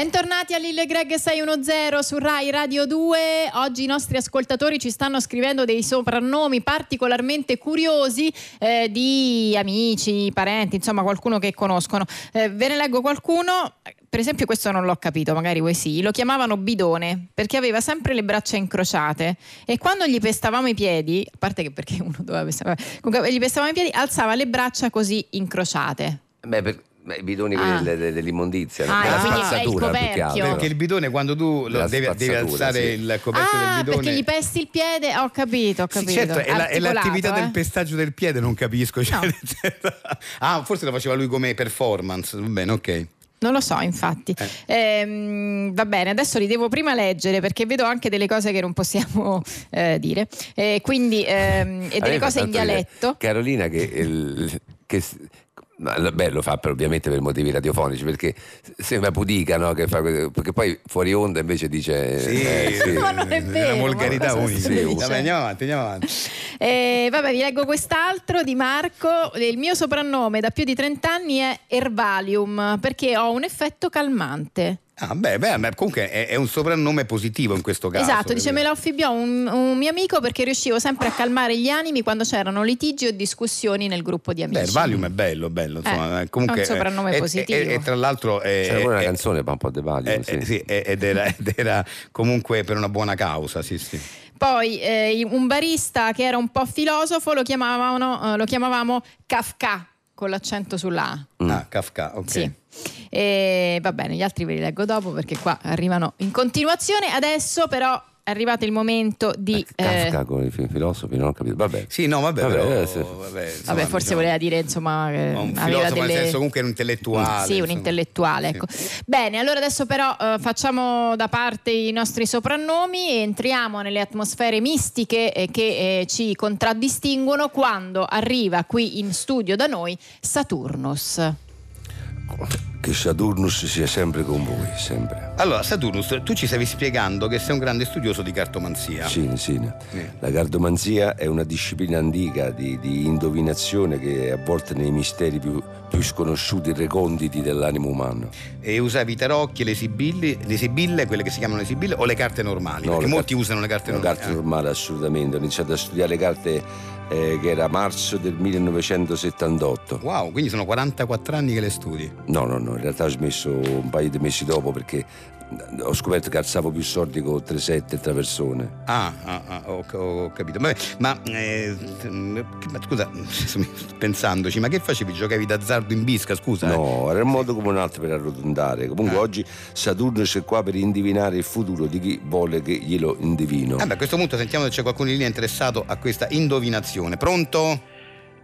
Bentornati a Lille Greg 610 su Rai Radio 2. Oggi i nostri ascoltatori ci stanno scrivendo dei soprannomi particolarmente curiosi eh, di amici, parenti, insomma qualcuno che conoscono. Eh, ve ne leggo qualcuno. Per esempio, questo non l'ho capito, magari voi sì. Lo chiamavano bidone perché aveva sempre le braccia incrociate e quando gli pestavamo i piedi, a parte che perché uno doveva pestare, comunque gli pestavamo i piedi, alzava le braccia così incrociate. Beh, per, beh, i bidoni Ah. dell'immondizia, Ah, della il spazzatura più che coperchio. altro. Perché il bidone quando tu lo devi, devi alzare sì. il coperchio Ah, del bidone. perché gli pesti il piede? Ho capito, ho Sì, capito. certo, è, la- è l'attività eh. del pestaggio del piede, non capisco. cioè, No. ah, forse lo faceva lui come performance. Va bene, ok. Non lo so, infatti. Ehm, va bene, adesso li devo prima leggere perché vedo anche delle cose che non possiamo eh, dire. Eh, quindi, ehm, e delle cose in dialetto. Carolina che, il- che beh, lo fa per- ovviamente per motivi radiofonici perché sembra pudica no? che fa, perché poi fuori onda invece dice Sì, eh, sì. Ma non è vero, Una volgarità unica. Sì, vabbè, andiamo avanti, andiamo avanti. Eh, vabbè, vi leggo quest'altro di Marco. Il mio soprannome da più di 30 anni è Ervalium perché ho un effetto calmante. Ah, beh, beh, beh, comunque è, è un soprannome positivo in questo caso. Esatto, dice me lo affibbiò un, un mio amico perché riuscivo sempre a calmare gli animi quando c'erano litigi o discussioni nel gruppo di Beh, amici. il Valium è bello, bello. Insomma, Eh, comunque, è un soprannome e- positivo. E, tra l'altro. è- C'era pure una è- canzone per un po' di Valium, eh, sì. eh, sì, eh, ed, era, ed era comunque per una buona causa, sì, sì. Poi eh, un barista che era un po' filosofo lo chiamavano, eh, lo chiamavamo Kafka con l'accento sulla A. Ah, Kafka, ok. Sì. E va bene, gli altri ve li leggo dopo perché qua arrivano in continuazione. Adesso però è arrivato il momento di... eh, Kafka con i fi- filosofi, non ho capito. Vabbè. Sì, no, vabbè, Vabbè, però, adesso- vabbè, insomma, vabbè, forse diciamo, voleva dire insomma che un aveva filosofo delle... nel senso comunque un intellettuale. Sì, un insomma. intellettuale. Sì. Ecco. Bene, allora adesso però eh, facciamo da parte i nostri soprannomi e entriamo nelle atmosfere mistiche eh, che eh, ci contraddistinguono quando arriva qui in studio da noi Saturnus. Che Saturnus sia sempre con voi, sempre. Allora, Saturnus, tu ci stavi spiegando che sei un grande studioso di cartomanzia. Sì, sì. Sì. La cartomanzia è una disciplina antica di, di indovinazione che è avvolta nei misteri più, più sconosciuti e reconditi dell'animo umano. E usavi i tarocchi, le sibille, le sibille, quelle che si chiamano le sibille, o le carte normali? No, Perché le molti carte- usano le carte Le normali. carte normali, assolutamente. Ho iniziato a studiare le carte eh, che era marzo del 1978. Ah. Wow, quindi sono 44 anni che le studi. No, no, no, in realtà ho smesso un paio di mesi dopo perché ho scoperto che alzavo più soldi con 3-7 tre persone. Ah, ah, ah, ho, ho capito. Vabbè, ma, eh, ma scusa, pensandoci, ma che facevi? Giocavi d'azzardo in bisca, scusa? eh? No, era un modo come un altro per arrotondare. Comunque Ah. oggi Saturno c'è qua per indovinare il futuro di chi vuole che glielo indivino. Vabbè, a questo punto sentiamo se c'è qualcuno in linea interessato a questa indovinazione. Pronto?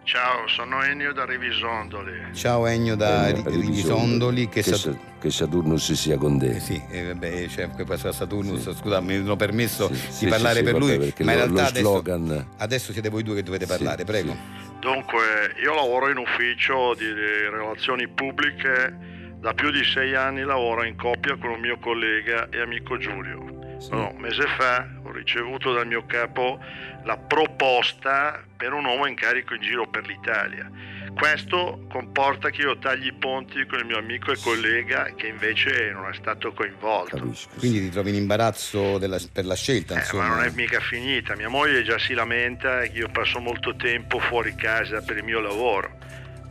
Ciao, sono Ennio da Revisondoli. Ciao Ennio da per Rivisondoli. Che, che, sa- Sa- che Saturno si sia con te. eh, sì, eh, vabbè, c'è questo Saturnus, scusa, mi sono permesso Sì, di sì, parlare sì, per lui, ma in lo- realtà lo adesso, slogan- adesso siete voi due che dovete Sì, parlare, prego. sì. Dunque, io lavoro in ufficio di relazioni pubbliche. Da più di sei anni lavoro in coppia con un mio collega e amico Giulio. No, un mese fa ho ricevuto dal mio capo la proposta per un nuovo incarico in giro per l'Italia. Questo comporta che io tagli i ponti con il mio amico e collega che invece non è stato coinvolto. Capisco. sì. Quindi ti trovi in imbarazzo della- per la scelta, Eh, insomma. ma non è mica finita, mia moglie già si lamenta che io passo molto tempo fuori casa per il mio lavoro.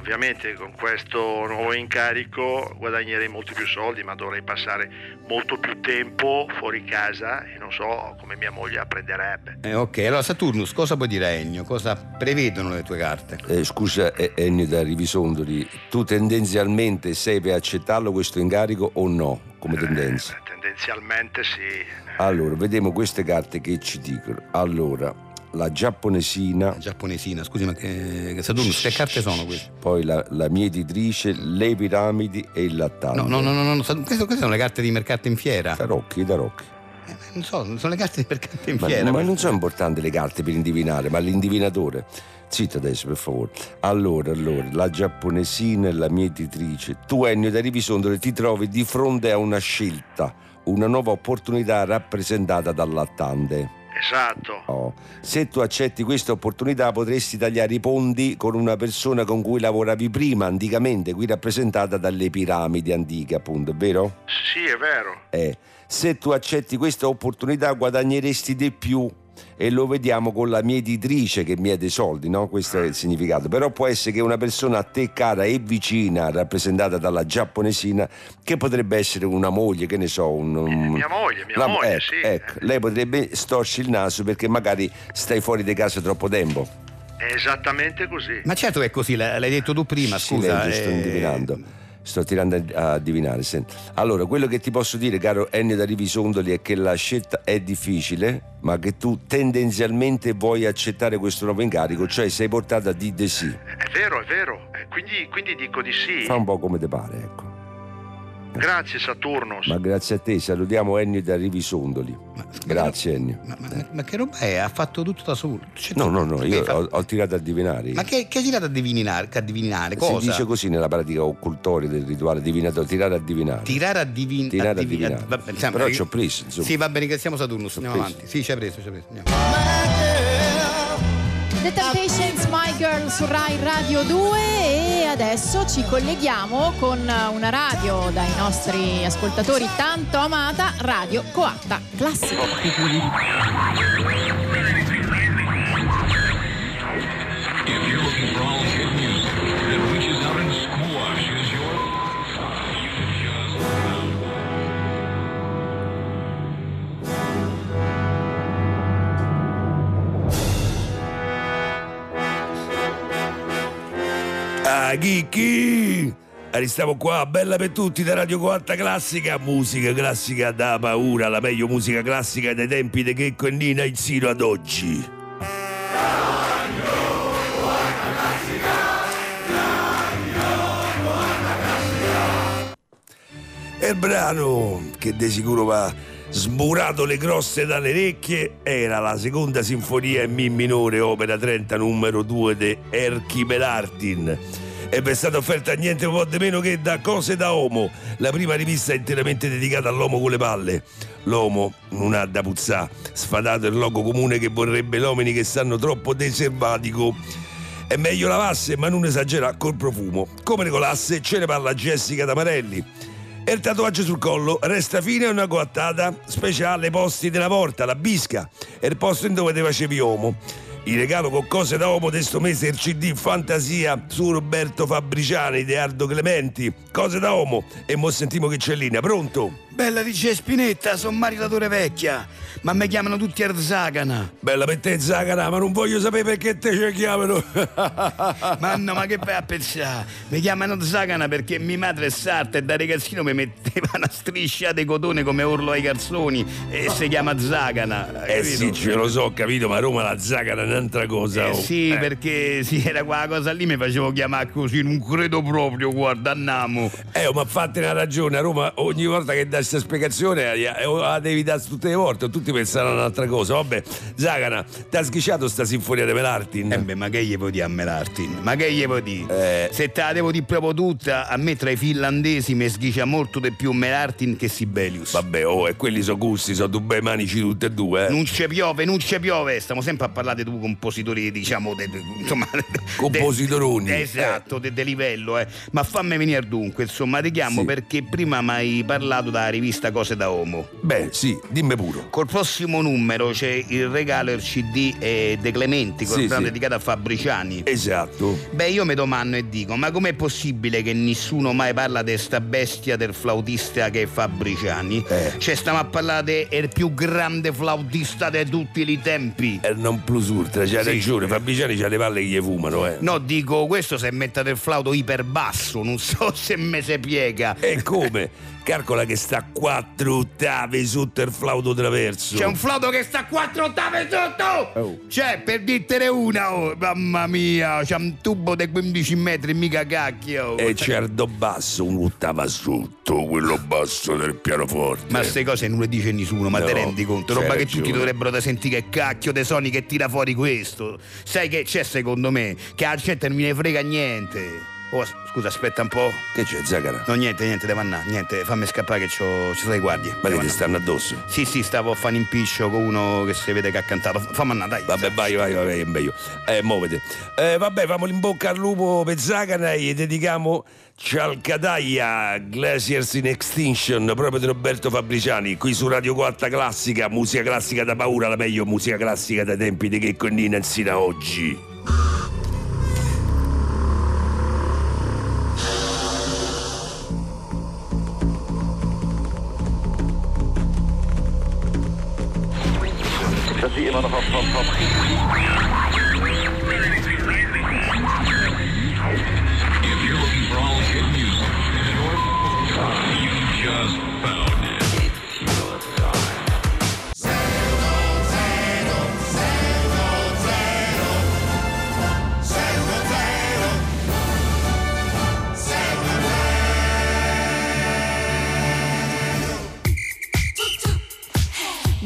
Ovviamente con questo nuovo incarico guadagnerei molti più soldi, ma dovrei passare molto più tempo fuori casa e non so come mia moglie apprenderebbe. Eh, ok, allora Saturnus, cosa puoi dire a Ennio? Cosa prevedono le tue carte? Eh, scusa eh, Ennio da Rivisondoli, tu tendenzialmente sei per accettarlo questo incarico o no, come tendenza? Eh, tendenzialmente sì. Allora, vediamo queste carte che ci dicono. Allora, la giapponesina, La giapponesina, scusi, ma che, che Saturnus, che carte sono queste? poi la, la mietitrice, le piramidi e il lattante. No, no, no, no, no, queste, queste sono le carte di mercato in fiera. Tarocchi, tarocchi. Eh, non so, sono le carte di mercato in Ma, fiera. ma non sono importanti le carte per indovinare, ma l'indivinatore. Zitto adesso, per favore. Allora, allora, la giapponesina e la mietitrice. Tu, Ennio da Rivisondole, ti trovi di fronte a una scelta, una nuova opportunità rappresentata dal lattante. Esatto. Oh. Se tu accetti questa opportunità potresti tagliare i ponti con una persona con cui lavoravi prima, anticamente, qui rappresentata dalle piramidi antiche, appunto, è vero? Sì, è vero. Eh, se tu accetti questa opportunità guadagneresti di più e lo vediamo con la mietitrice che miete soldi, no? Questo è il significato. Però può essere che una persona a te cara e vicina, rappresentata dalla giapponesina, che potrebbe essere una moglie, che ne so, un, un- Mia moglie, mia la- moglie, ecco, sì. ecco, lei potrebbe storci il naso perché magari stai fuori di casa troppo tempo. È esattamente così. Ma certo che è così, l'hai detto tu prima, scusa. Silenzio, sto eh, indovinando. Sto tirando a divinare. senti. Allora, quello che ti posso dire, caro Ennio da Rivisondoli, è che la scelta è difficile, ma che tu tendenzialmente vuoi accettare questo nuovo incarico, cioè sei portata a dire di sì. È vero, è vero. Eh, Quindi, quindi dico di sì. Fa un po' come ti pare, ecco. Grazie Saturnus. Ma grazie a te, salutiamo Ennio da Rivisondoli. ma- Grazie Ennio. Ma, ma- ma che roba è? Ha fatto tutto da solo. Cioè, No, no, no, io fatto- ho, ho tirato a divinare. Ma che, che hai tirato a divinare? A divinare? Si Cosa? dice così nella pratica occultoria del rituale divinatorio, tirare a divinare. Tirare a, divin- Tirare a divi- divinare. vabbè, insomma, Però eh, ci ho preso, insomma. Sì, va bene, che siamo Saturnus. Andiamo preso. avanti. Sì, ci hai preso, ci hai preso. Andiamo. The Temptations My Girl su Rai Radio 2 e adesso ci colleghiamo con una radio dai nostri ascoltatori tanto amata, Radio Coatta Classico. Ah, chi chi? Restiamo qua, bella per tutti da Radio 40 Classica, musica classica da paura, la meglio musica classica dai tempi di Checco e Nina in sino ad oggi. E il brano che di sicuro va sburato le grosse dalle orecchie era la seconda sinfonia in Mi minore, opera 30, numero 2 di Erchime Lartin. E vi è stata offerta niente po' di meno che da Cose da Homo, la prima rivista interamente dedicata all'uomo con le palle. L'uomo non ha da puzzà, sfadato il logo comune che vorrebbe l'uomini che stanno troppo deservatico. È meglio lavasse, ma non esagerare col profumo. Come regolasse, ce ne parla Jessica Tamarelli. E il tatuaggio sul collo resta fine e una coattata speciale posti della porta, la bisca, e il posto in dove te facevi uomo. Il regalo con cose da uomo di sto mese il CD Fantasia su Roberto Fabriciani di Ardo Clementi. Cose da uomo. E mo sentimo che c'è in linea. Pronto? Bella dice Spinetta, sono maritatore vecchia, ma mi chiamano tutti Arzagana. Bella per te Zagara, ma non voglio sapere perché te ci chiamano. Ma no, ma che vai a pensare? Mi chiamano Zagana perché mia madre è sarta e da ragazzino mi metteva una striscia di cotone come urlo ai calzoni e si chiama Zagana. eh capito? sì, ce lo so, capito, ma a Roma la Zagara è un'altra cosa. Eh oh. sì, Eh. perché sì, era quella cosa lì mi facevo chiamare così, non credo proprio, guarda, andiamo. Eh, oh, ma fate una ragione, a Roma ogni volta che dai questa spiegazione eh, eh, oh, la devi dare tutte le volte, tutti pensano a un'altra cosa. Vabbè, Zagana, ti ha sghisciato sta sinfonia di Melartin? Eh beh, ma che gli puoi dire a Melartin? Ma che gli puoi dire? Se te la devo dire proprio tutta, a me tra i finlandesi mi sghicia molto di più Melartin che Sibelius. Vabbè, oh, e quelli sono gusti, sono due bei manici tutte e due, eh. Non ci piove, non ci piove, stiamo sempre a parlare di due compositori, diciamo, de- de- insomma... Compositoroni. de- esatto, di livello, eh. Ma fammi venire dunque, insomma, ti chiamo Sì. perché prima mi hai parlato della rivista Cose da Uomo. Beh, sì, dimmi pure. Col prossimo numero c'è il regalo il CD eh, De Clementi, col Sì, sì. dedicato a Fabriciani. Esatto. Beh, io mi domando e dico, ma com'è possibile che nessuno mai parla di sta bestia del flautista che è Fabriciani? Eh. Cioè, stiamo a parlare del più grande flautista di tutti i tempi. È non plus ultra, c'ha Sì. ragione, Fabriciani c'ha le palle che gli fumano, eh. No, dico, questo se mette del flauto iperbasso, non so se me se piega. E come? Calcola che sta a quattro ottave sotto il flauto traverso. C'è un flauto che sta a quattro ottave sotto! Oh. Cioè, per dirtene una, oh, mamma mia, c'è un tubo di 15 metri, mica cacchio. E c'è il do basso, un'ottava sotto, quello basso del pianoforte. Ma queste cose non le dice nessuno, ma No, te rendi conto? Roba che tutti dovrebbero da sentire che cacchio de soni che tira fuori questo. Sai che c'è secondo me? Che a gente non me ne frega niente. Oh, scusa, aspetta un po'. Che c'è, Zagara? No, niente, niente, devo andare, niente, fammi scappare che ci sono i guardie. Ma che ti stanno addosso? Sì, sì, stavo a fare un impiccio con uno che si vede che ha cantato. Fammi andare, dai. Vabbè, vai, vai, vai, è meglio. Eh, muovete. Eh, vabbè, famo in bocca al lupo per Zagana e dedichiamo Cialcadaia Glaciers in Extinction, proprio di Roberto Fabriciani, qui su Radio 4 Classica, musica classica da paura, la meglio musica classica dai tempi di Checco e Nina oggi.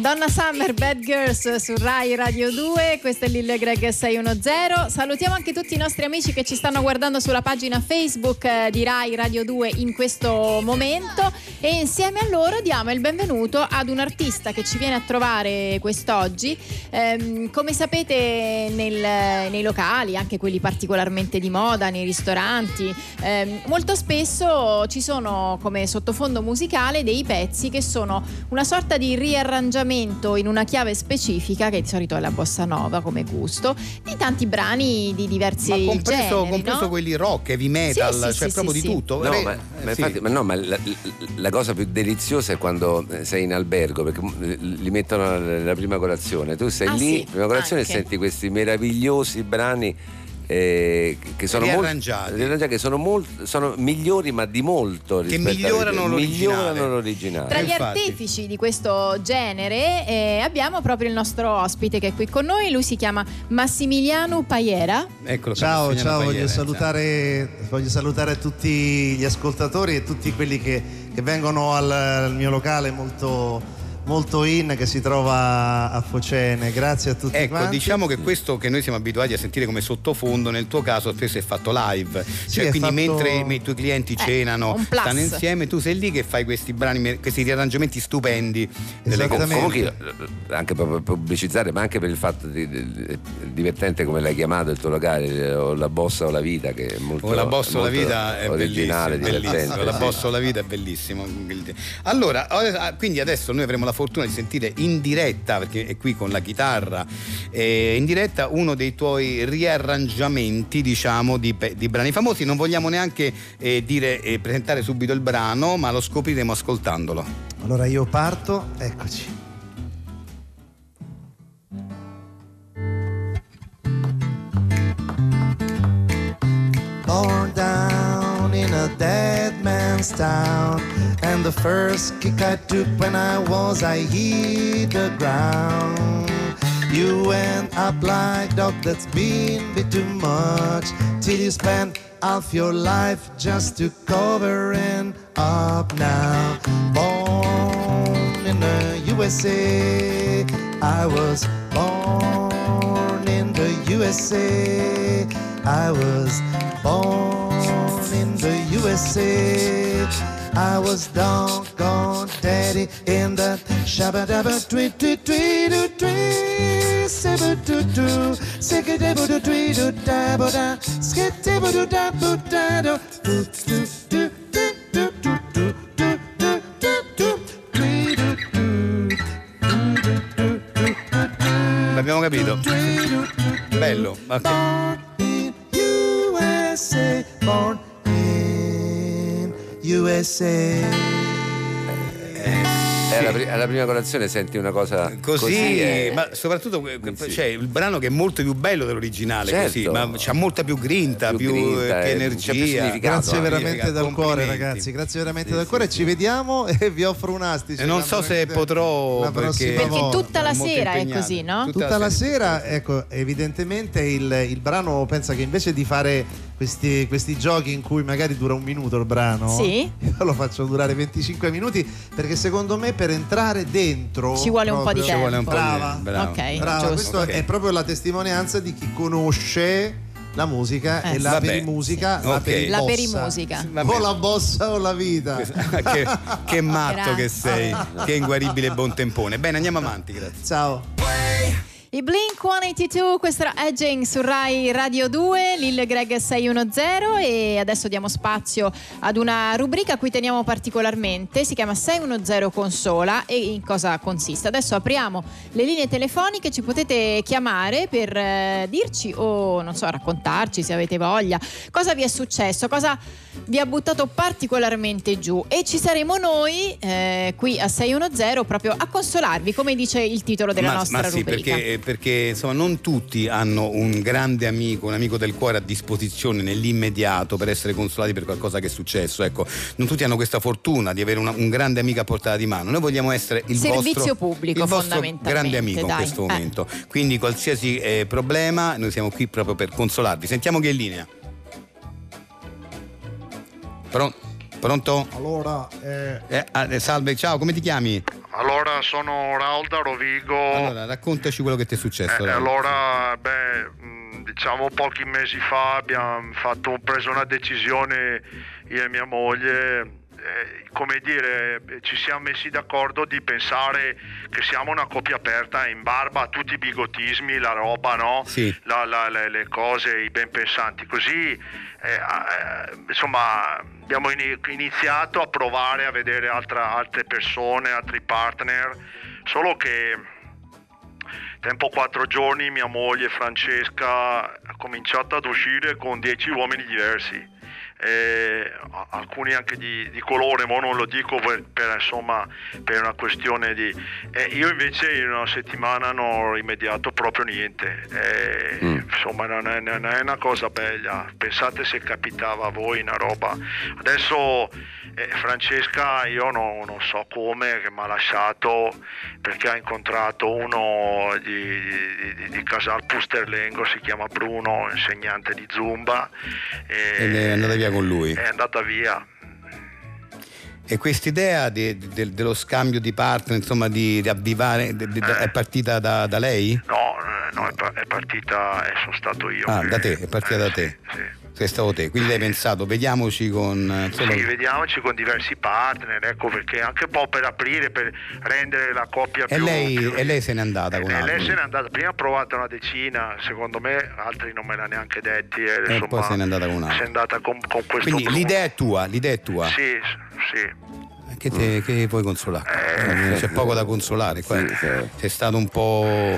Donna Summer, Bad Girls su Rai Radio 2, questo è Lille Greg 610. Salutiamo anche tutti i nostri amici che ci stanno guardando sulla pagina Facebook eh, di Rai Radio 2 in questo momento e insieme a loro diamo il benvenuto ad un artista che ci viene a trovare quest'oggi. Ehm, come sapete nel- nei locali, anche quelli particolarmente di moda, nei ristoranti, ehm, molto spesso ci sono come sottofondo musicale dei pezzi che sono una sorta di riarrangiamento in una chiave specifica, che di solito è la bossa nova come gusto, di tanti brani di diversi Ma compreso, generi. compreso no? quelli rock, heavy metal, Sì, sì, cioè sì, proprio sì, di sì. tutto. No, Eh, ma, eh, ma sì. infatti, ma no, ma la, la cosa più deliziosa è quando eh, sei in albergo perché eh, li mettono la prima colazione. Tu sei Ah, lì, sì, prima colazione, e anche. senti questi meravigliosi brani. Eh, che sono molto- Riarrangiati. che sono, molt- sono migliori ma di molto Che rispetto migliorano l'originale. migliorano l'originale. Tra gli infatti. artefici di questo genere eh, abbiamo proprio il nostro ospite che è qui con noi, lui si chiama Massimiliano Paiera. Eccolo Ciao, ciao, voglio Pagliere, salutare, voglio salutare tutti gli ascoltatori e tutti quelli che, che vengono al, al mio locale molto, molto in che si trova a Focene. Grazie a tutti Ecco, quanti. diciamo che questo che noi siamo abituati a sentire come sottofondo, nel tuo caso spesso è fatto live. Sì, Cioè, quindi fatto- mentre i tuoi clienti Eh, cenano, stanno insieme, tu sei lì che fai questi brani, questi riarrangiamenti stupendi delle. Comunque, eh, anche per pubblicizzare, ma anche per il fatto di, di- di- divertente come l'hai chiamato il tuo locale, o la bossa o la vita, che è molto O la bossa o la vita è originale, bellissimo, divertente. bellissimo. La bossa o la vita è bellissimo. Allora, ora- quindi adesso noi avremo la fortuna di sentire in diretta, perché è qui con la chitarra, eh, in diretta uno dei tuoi riarrangiamenti, diciamo, di, di brani famosi. Non vogliamo neanche eh, dire, eh, presentare subito il brano, ma lo scopriremo ascoltandolo. Allora io parto, eccoci. Born down in a dead man's town, and the first kick I took when I was, I hit the ground. You went up like dog that's been bit too much, till you spent half your life just to cover and up now. Born in the USA, I was born in the USA. I was born USA. I was doggone daddy in the shabba dabba tweet tweet tweet doo tweet sibba doo doo sicka dabba doo tweet doo dabba da skit dabba doo dabba da doo doo doo doo doo doo doo doo doo doo doo tweet doo L'abbiamo capito. Bello. ok. USA, born in USA. Eh, alla, pri- alla prima colazione senti una cosa così, Così, e- ma soprattutto que- cioè, il brano che è molto più bello dell'originale, Certo. così, ma c'ha molta più grinta, più, grinta, eh, eh, energia. più Grazie veramente dal cuore ragazzi, grazie veramente dal cuore, ci vediamo e vi offro un astice. E non so se potrò perché, Perché tutta la sera è così, no? Tutta la sera, ecco, evidentemente il, il brano pensa che invece di fare questi, questi giochi in cui magari dura un minuto il brano, Sì. io lo faccio durare 25 minuti perché secondo me per entrare dentro Ci vuole un po' di proprio- tempo. Ci vuole un po' di- Brava. bravo. Ok, Brava, questo Ok. è proprio la testimonianza di chi conosce la musica Eh, e la Vabbè, perimusica, sì. la Ok. peribossa. La perimusica. Vabbè. O la bossa o la vita. che, che matto Grazie. che sei, che inguaribile buontempone. Bene, andiamo avanti, grazie. Ciao. I Blink 182, questo era Edging su Rai Radio 2, Lil Greg 610 e adesso diamo spazio ad una rubrica a cui teniamo particolarmente, si chiama 610 Consola e in cosa consiste. Adesso apriamo le linee telefoniche, ci potete chiamare per eh, dirci o non so, raccontarci se avete voglia, cosa vi è successo, cosa vi ha buttato particolarmente giù e ci saremo noi eh, qui a 610 proprio a consolarvi, come dice il titolo della ma, nostra ma sì, rubrica. perché, perché, insomma non tutti hanno un grande amico, un amico del cuore a disposizione nell'immediato per essere consolati per qualcosa che è successo. Ecco, non tutti hanno questa fortuna di avere una- un grande amico a portata di mano. Noi vogliamo essere il Servizio vostro, pubblico, il vostro grande amico dai. in questo Eh. momento. Quindi qualsiasi eh, problema, noi siamo qui proprio per consolarvi. Sentiamo chi è in linea. Pron- pronto? Allora, eh, Eh, ah, eh, salve, ciao, come ti chiami? Allora, sono Raul da Rovigo. Allora, raccontaci quello che ti è successo. Eh, allora, beh, mh, diciamo pochi mesi fa abbiamo fatto, preso una decisione io e mia moglie, come dire, eh, ci siamo messi d'accordo di pensare che siamo una coppia aperta in barba a tutti i bigotismi, la roba, no? Sì. La- la- le, le cose, i ben pensanti. Così, eh, eh, insomma, abbiamo ini- iniziato a provare a vedere altra- altre persone, altri partner, solo che tempo quattro giorni mia moglie Francesca ha cominciato ad uscire con dieci uomini diversi. Eh, alcuni anche di, di colore, ma non lo dico per, per, insomma, per una questione di... eh, io invece in una settimana non ho rimediato proprio niente, Eh, insomma non è, non è una cosa bella, pensate se capitava a voi una roba. Adesso eh, Francesca io non, non so come che mi ha lasciato perché ha incontrato uno di, di, di- Casal Pusterlengo, si chiama Bruno, insegnante di Zumba. e- Ed è andata via con lui. È andata via. E quest'idea di- di- dello scambio di partner, insomma, di, di avvivare, di- di- è partita da, da lei? No, eh, no, è, pa- è partita, eh, sono stato io. Ah, che- da te, è partita eh, da sì, te. sì. Sei stato te, quindi hai pensato, vediamoci con... eh, Sì, vediamoci con diversi partner, ecco perché anche un po' per aprire, per rendere la coppia e, più... lei, più- e lei se n'è andata con Eh, altri. lei se n'è andata, prima ha provato una decina, secondo me altri non me l'ha neanche detti. eh, E insomma, poi se n'è andata con un altro. Se n'è andata con, con questo Quindi Bruno. l'idea è tua, l'idea è tua. Sì, sì. Che, te- che vuoi consolare? Eh, C'è poco da consolare qua. Sei stato un po'.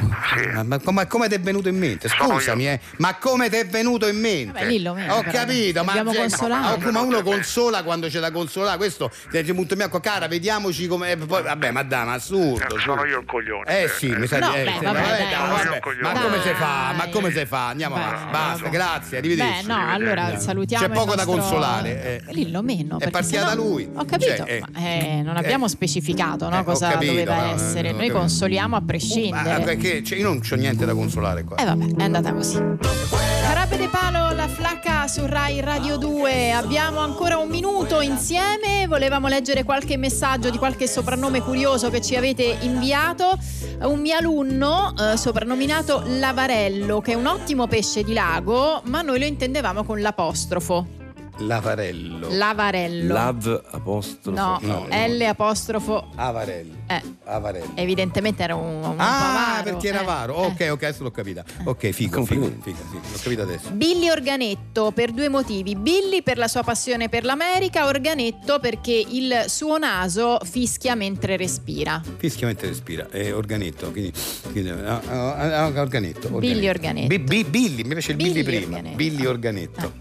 Ma, ma come, come ti è venuto in mente? Scusami, eh. Ma come ti è venuto in mente? Vabbè, Lillo, meno, Ho capito, ma, cioè, ma- ma uno consola quando c'è da consolare. Questo ti dice punto bianco, cara, vediamoci come. eh, poi- vabbè, ma dai, ma assurdo. Sono io il coglione. Eh sì, mi sa No, di- eh, beh, sì, vabbè, vabbè, dai, dai, dai. vabbè. Ma come si fa? Ma come si fa? Andiamo avanti. Basta, grazie, arrivederci. Beh, no, allora salutiamo. C'è il poco da consolare. eh. Lillo meno. È partita da lui. Ho capito, Cioè, eh. eh, non abbiamo specificato no, Eh, ho cosa capito, doveva ma- essere. ho Noi capito. consoliamo a prescindere. perché cioè, io non c'ho niente da consolare qua. E vabbè, è andata così. Carape de Palo, la flacca su Rai Radio 2. Abbiamo ancora un minuto insieme. Volevamo leggere qualche messaggio di qualche soprannome curioso che ci avete inviato. Un mio alunno, eh, soprannominato Lavarello, che è un ottimo pesce di lago, ma noi lo intendevamo con l'apostrofo. Lavarello. Lavarello. Lav apostrofo. No, No, no. L apostrofo. Avarello. Eh, Avarello. evidentemente era un, un Ah, avaro, perché era eh. avaro. Ok, ok, adesso l'ho capita. Ok, figo, figo, figo, sì, l'ho capito adesso. Billy Organetto per due motivi. Billy per la sua passione per l'America, Organetto perché il suo naso fischia mentre respira. Fischia mentre respira, è organetto, quindi, quindi ah, ah, ah, organetto, Billy Organetto. Bi- bi- Billy, mi piace il Billy, Billy prima, Organetto. Billy Organetto,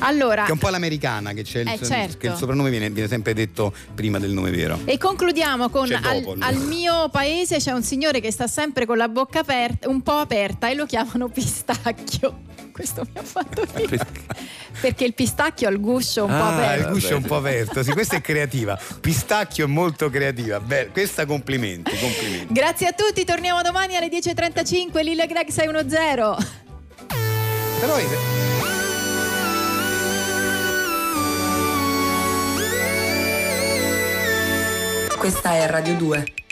Allora, che è un po' l'americana che c'è il, Eh, certo. che il soprannome viene, viene sempre detto prima del nome vero. e concludiamo con C'è al, no? al mio paese c'è un signore che sta sempre con la bocca aperta, un po' aperta e lo chiamano pistacchio. Questo mi ha fatto ridere. Perché il pistacchio ha il guscio un po' Ah, aperto. il guscio è un po' aperto, sì, questa è creativa. Pistacchio è molto creativa. Beh, questa complimenti, complimenti. Grazie a tutti, torniamo domani alle 10.35. Lille Greg 610. Però Questa è Radio 2.